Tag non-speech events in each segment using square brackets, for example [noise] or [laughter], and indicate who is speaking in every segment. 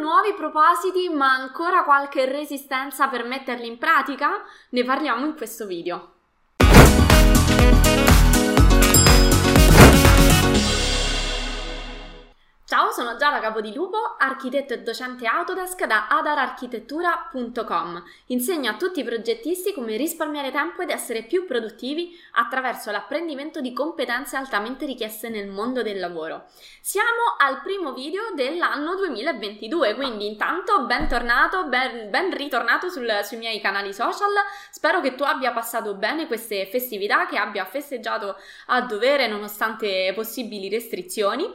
Speaker 1: nuovi propositi ma ancora qualche resistenza per metterli in pratica? Ne parliamo in questo video. Ciao, sono Giada Capodilupo, architetto e docente Autodesk da adararchitettura.com. Insegno a tutti i progettisti come risparmiare tempo ed essere più produttivi attraverso l'apprendimento di competenze altamente richieste nel mondo del lavoro. Siamo al primo video dell'anno 2022, quindi intanto bentornato, ben, ben ritornato sul, sui miei canali social. Spero che tu abbia passato bene queste festività, che abbia festeggiato a dovere nonostante possibili restrizioni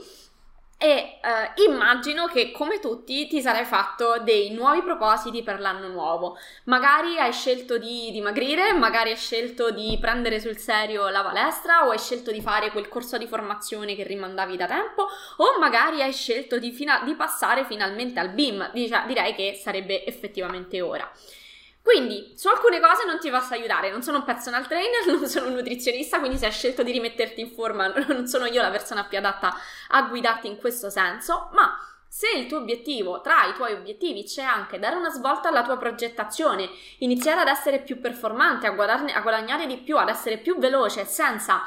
Speaker 1: e uh, immagino che come tutti ti sarai fatto dei nuovi propositi per l'anno nuovo. Magari hai scelto di dimagrire, magari hai scelto di prendere sul serio la palestra o hai scelto di fare quel corso di formazione che rimandavi da tempo o magari hai scelto di, fina- di passare finalmente al BIM. Dice, direi che sarebbe effettivamente ora. Quindi, su alcune cose non ti posso aiutare, non sono un personal trainer, [laughs] non sono un nutrizionista, quindi se hai scelto di rimetterti in forma [laughs] non sono io la persona più adatta a guidarti in questo senso, ma se il tuo obiettivo, tra i tuoi obiettivi, c'è anche dare una svolta alla tua progettazione, iniziare ad essere più performante, a, guadagne, a guadagnare di più, ad essere più veloce senza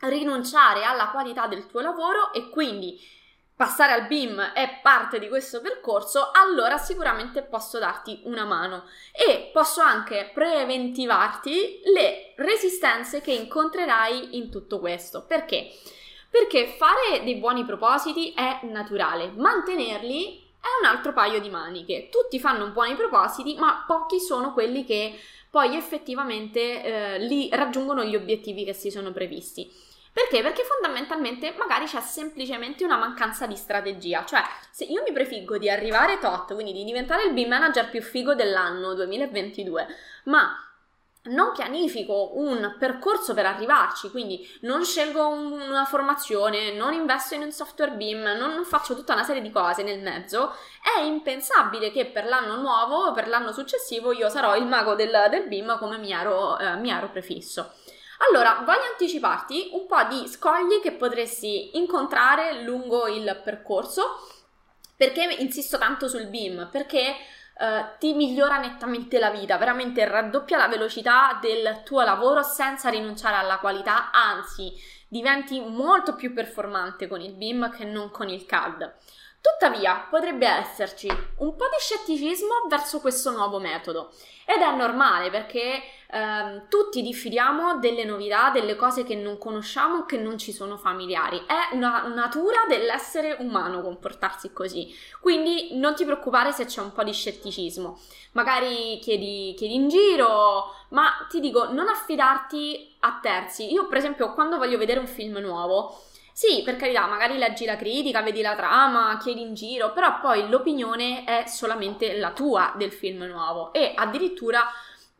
Speaker 1: rinunciare alla qualità del tuo lavoro e quindi passare al BIM è parte di questo percorso, allora sicuramente posso darti una mano e posso anche preventivarti le resistenze che incontrerai in tutto questo. Perché? Perché fare dei buoni propositi è naturale, mantenerli è un altro paio di maniche. Tutti fanno buoni propositi, ma pochi sono quelli che poi effettivamente eh, li raggiungono gli obiettivi che si sono previsti. Perché? Perché fondamentalmente magari c'è semplicemente una mancanza di strategia. Cioè, se io mi prefiggo di arrivare tot, quindi di diventare il BIM manager più figo dell'anno 2022, ma non pianifico un percorso per arrivarci, quindi non scelgo una formazione, non investo in un software BIM, non faccio tutta una serie di cose nel mezzo, è impensabile che per l'anno nuovo, per l'anno successivo, io sarò il mago del, del BIM come mi ero, eh, mi ero prefisso. Allora, voglio anticiparti un po' di scogli che potresti incontrare lungo il percorso. Perché insisto tanto sul BIM? Perché uh, ti migliora nettamente la vita, veramente raddoppia la velocità del tuo lavoro senza rinunciare alla qualità, anzi diventi molto più performante con il BIM che non con il CAD. Tuttavia, potrebbe esserci un po' di scetticismo verso questo nuovo metodo ed è normale perché ehm, tutti diffidiamo delle novità, delle cose che non conosciamo, che non ci sono familiari. È una natura dell'essere umano comportarsi così. Quindi non ti preoccupare se c'è un po' di scetticismo. Magari chiedi, chiedi in giro, ma ti dico, non affidarti a terzi. Io, per esempio, quando voglio vedere un film nuovo, sì, per carità, magari leggi la critica, vedi la trama, chiedi in giro, però poi l'opinione è solamente la tua del film nuovo e addirittura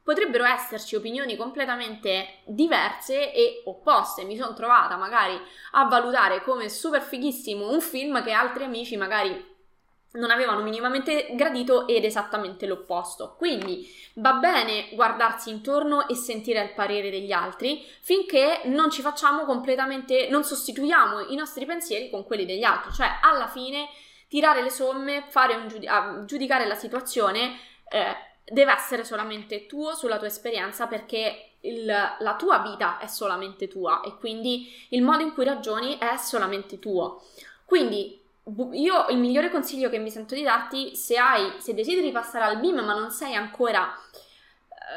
Speaker 1: potrebbero esserci opinioni completamente diverse e opposte. Mi sono trovata magari a valutare come super fighissimo un film che altri amici magari non avevano minimamente gradito ed esattamente l'opposto. Quindi va bene guardarsi intorno e sentire il parere degli altri finché non ci facciamo completamente, non sostituiamo i nostri pensieri con quelli degli altri, cioè alla fine tirare le somme, fare un giud- giudicare la situazione eh, deve essere solamente tuo sulla tua esperienza perché il, la tua vita è solamente tua e quindi il modo in cui ragioni è solamente tuo. Quindi io il migliore consiglio che mi sento di darti, se hai, se desideri passare al BIM ma non sei ancora,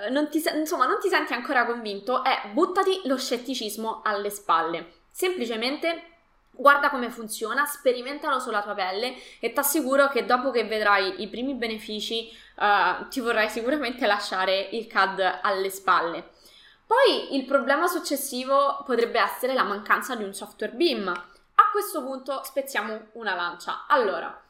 Speaker 1: eh, non ti, insomma, non ti senti ancora convinto, è buttati lo scetticismo alle spalle. Semplicemente guarda come funziona, sperimentalo sulla tua pelle e ti assicuro che dopo che vedrai i primi benefici uh, ti vorrai sicuramente lasciare il CAD alle spalle. Poi il problema successivo potrebbe essere la mancanza di un software BIM a questo punto spezziamo una lancia. Allora,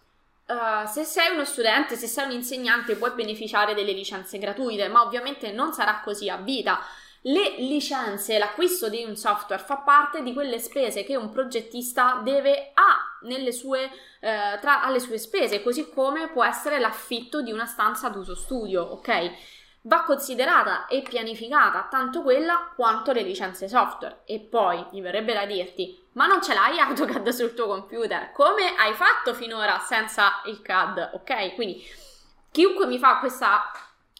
Speaker 1: Uh, se sei uno studente, se sei un insegnante, puoi beneficiare delle licenze gratuite, ma ovviamente non sarà così a vita. Le licenze, l'acquisto di un software fa parte di quelle spese che un progettista deve ha nelle sue, eh, tra alle sue spese, così come può essere l'affitto di una stanza d'uso studio, ok? va considerata e pianificata tanto quella quanto le licenze software. E poi mi verrebbe da dirti, ma non ce l'hai AutoCAD sul tuo computer? Come hai fatto finora senza il CAD? Ok? Quindi chiunque mi fa questa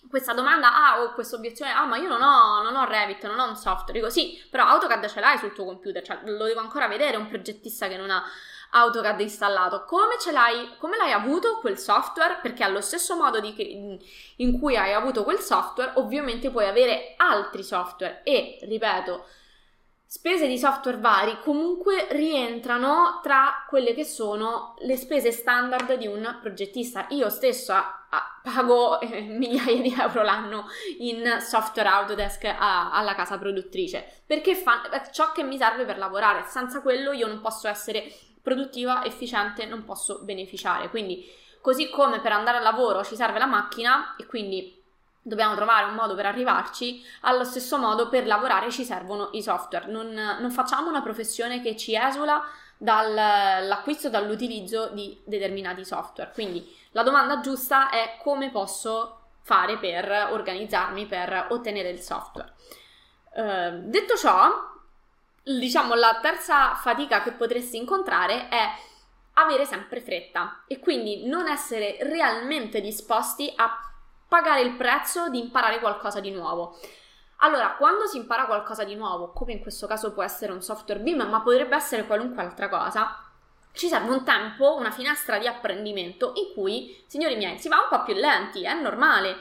Speaker 1: questa domanda, ah, ho questa obiezione, ah, ma io non ho, non ho, Revit, non ho un software. Dico sì, però AutoCAD ce l'hai sul tuo computer, cioè lo devo ancora vedere un progettista che non ha AutoCAD installato. Come ce l'hai, come l'hai avuto quel software? Perché allo stesso modo che, in cui hai avuto quel software, ovviamente puoi avere altri software e, ripeto, spese di software vari comunque rientrano tra quelle che sono le spese standard di un progettista. Io stesso pago eh, [laughs] migliaia di euro l'anno in software Autodesk a, alla casa produttrice perché fa, ciò che mi serve per lavorare. Senza quello io non posso essere produttiva, efficiente, non posso beneficiare. Quindi, così come per andare al lavoro ci serve la macchina e quindi dobbiamo trovare un modo per arrivarci, allo stesso modo per lavorare ci servono i software. Non, non facciamo una professione che ci esula dall'acquisto, dall'utilizzo di determinati software. Quindi la domanda giusta è come posso fare per organizzarmi per ottenere il software. Uh, detto ciò, diciamo la terza fatica che potresti incontrare è avere sempre fretta e quindi non essere realmente disposti a pagare il prezzo di imparare qualcosa di nuovo. Allora, quando si impara qualcosa di nuovo, come in questo caso può essere un software BIM, ma potrebbe essere qualunque altra cosa, ci serve un tempo, una finestra di apprendimento in cui, signori miei, si va un po' più lenti, è normale.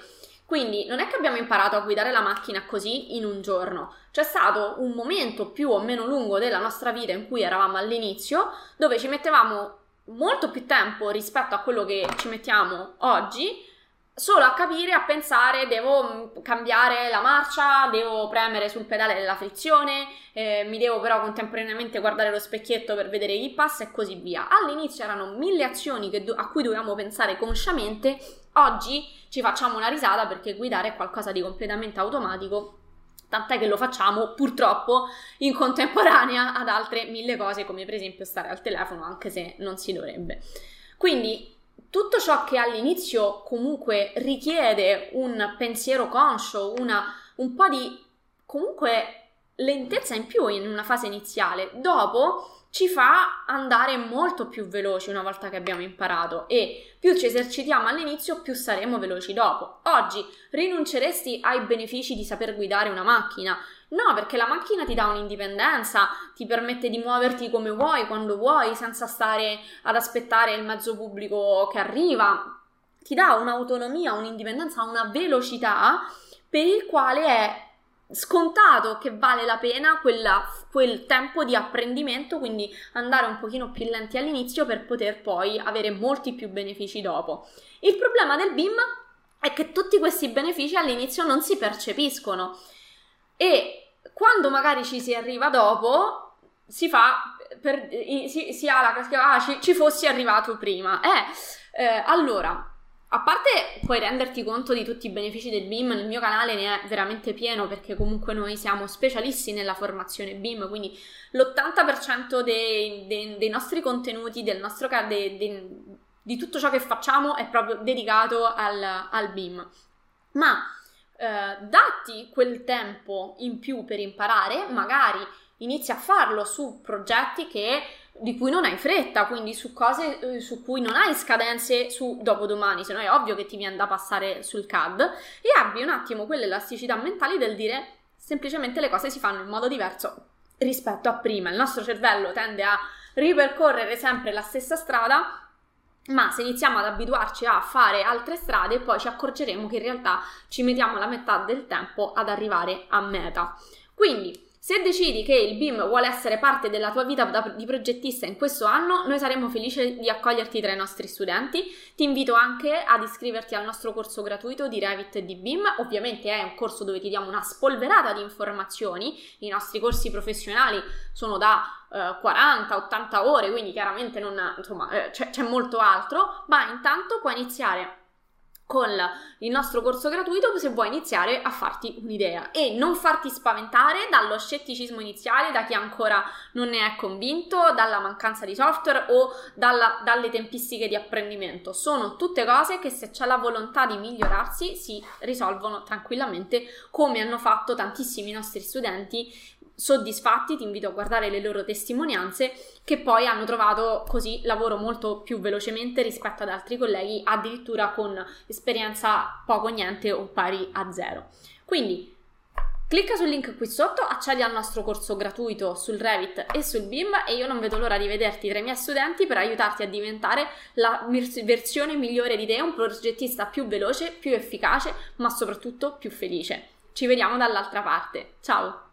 Speaker 1: Quindi non è che abbiamo imparato a guidare la macchina così in un giorno, c'è stato un momento più o meno lungo della nostra vita in cui eravamo all'inizio, dove ci mettevamo molto più tempo rispetto a quello che ci mettiamo oggi solo a capire, a pensare, devo mm, cambiare la marcia, devo premere sul pedale della frizione, eh, mi devo però contemporaneamente guardare lo specchietto per vedere chi passa e così via. All'inizio erano mille azioni do- a cui dovevamo pensare consciamente, oggi ci facciamo una risata perché guidare è qualcosa di completamente automatico. Tant'è che lo facciamo purtroppo in contemporanea ad altre mille cose, come per esempio stare al telefono, anche se non si dovrebbe. Quindi tutto ciò che all'inizio comunque richiede un pensiero conscio, una, un po' di comunque lentezza in più in una fase iniziale, dopo ci fa andare molto più veloci una volta che abbiamo imparato e più ci esercitiamo all'inizio più saremo veloci dopo. Oggi rinunceresti ai benefici di saper guidare una macchina? No, perché la macchina ti dà un'indipendenza, ti permette di muoverti come vuoi, quando vuoi, senza stare ad aspettare il mezzo pubblico che arriva. Ti dà un'autonomia, un'indipendenza, una velocità per il quale è scontato che vale la pena quella, quel tempo di apprendimento, quindi andare un pochino più lenti all'inizio per poter poi avere molti più benefici dopo. Il problema del BIM è che tutti questi benefici all'inizio non si percepiscono e quando magari ci si arriva dopo, si fa per, si, si, ha la casca, ah, ci, ci, fossi arrivato prima. Eh, eh, allora, a parte puoi renderti conto di tutti i benefici del BIM, il mio canale ne è veramente pieno perché comunque noi siamo specialisti nella formazione BIM, quindi l'80% dei, dei, dei nostri contenuti, del nostro, dei, di tutto ciò che facciamo è proprio dedicato al, al BIM. Ma eh, datti quel tempo in più per imparare, magari inizi a farlo su progetti che, di cui non hai fretta, quindi su cose eh, su cui non hai scadenze su dopodomani, se no è ovvio che ti viene da passare sul CAD e abbi un attimo quell'elasticità mentale del dire semplicemente le cose si fanno in modo diverso rispetto a prima. Il nostro cervello tende a ripercorrere sempre la stessa strada ma se iniziamo ad abituarci a fare altre strade, poi ci accorgeremo che in realtà ci mettiamo la metà del tempo ad arrivare a meta. Quindi, se decidi che il BIM vuole essere parte della tua vita di progettista in questo anno, noi saremo felici di accoglierti tra i nostri studenti. Ti invito anche ad iscriverti al nostro corso gratuito di Revit e di BIM. Ovviamente è un corso dove ti diamo una spolverata di informazioni. I nostri corsi professionali sono da eh, 40-80 ore, quindi chiaramente non, insomma, eh, c'è, c'è molto altro, ma intanto puoi iniziare con il nostro corso gratuito se vuoi iniziare a farti un'idea e non farti spaventare dallo scetticismo iniziale, da chi ancora non ne è convinto, dalla mancanza di software o dalla, dalle tempistiche di apprendimento. Sono tutte cose che se c'è la volontà di migliorarsi si risolvono tranquillamente come hanno fatto tantissimi nostri studenti soddisfatti, ti invito a guardare le loro testimonianze, che poi hanno trovato così lavoro molto più velocemente rispetto ad altri colleghi, addirittura con esperienza poco niente o pari a zero. Quindi clicca sul link qui sotto, accedi al nostro corso gratuito sul Revit e sul BIM e io non vedo l'ora di vederti tra i miei studenti per aiutarti a diventare la versione migliore di te, un progettista più veloce, più efficace, ma soprattutto più felice. Ci vediamo dall'altra parte. Ciao!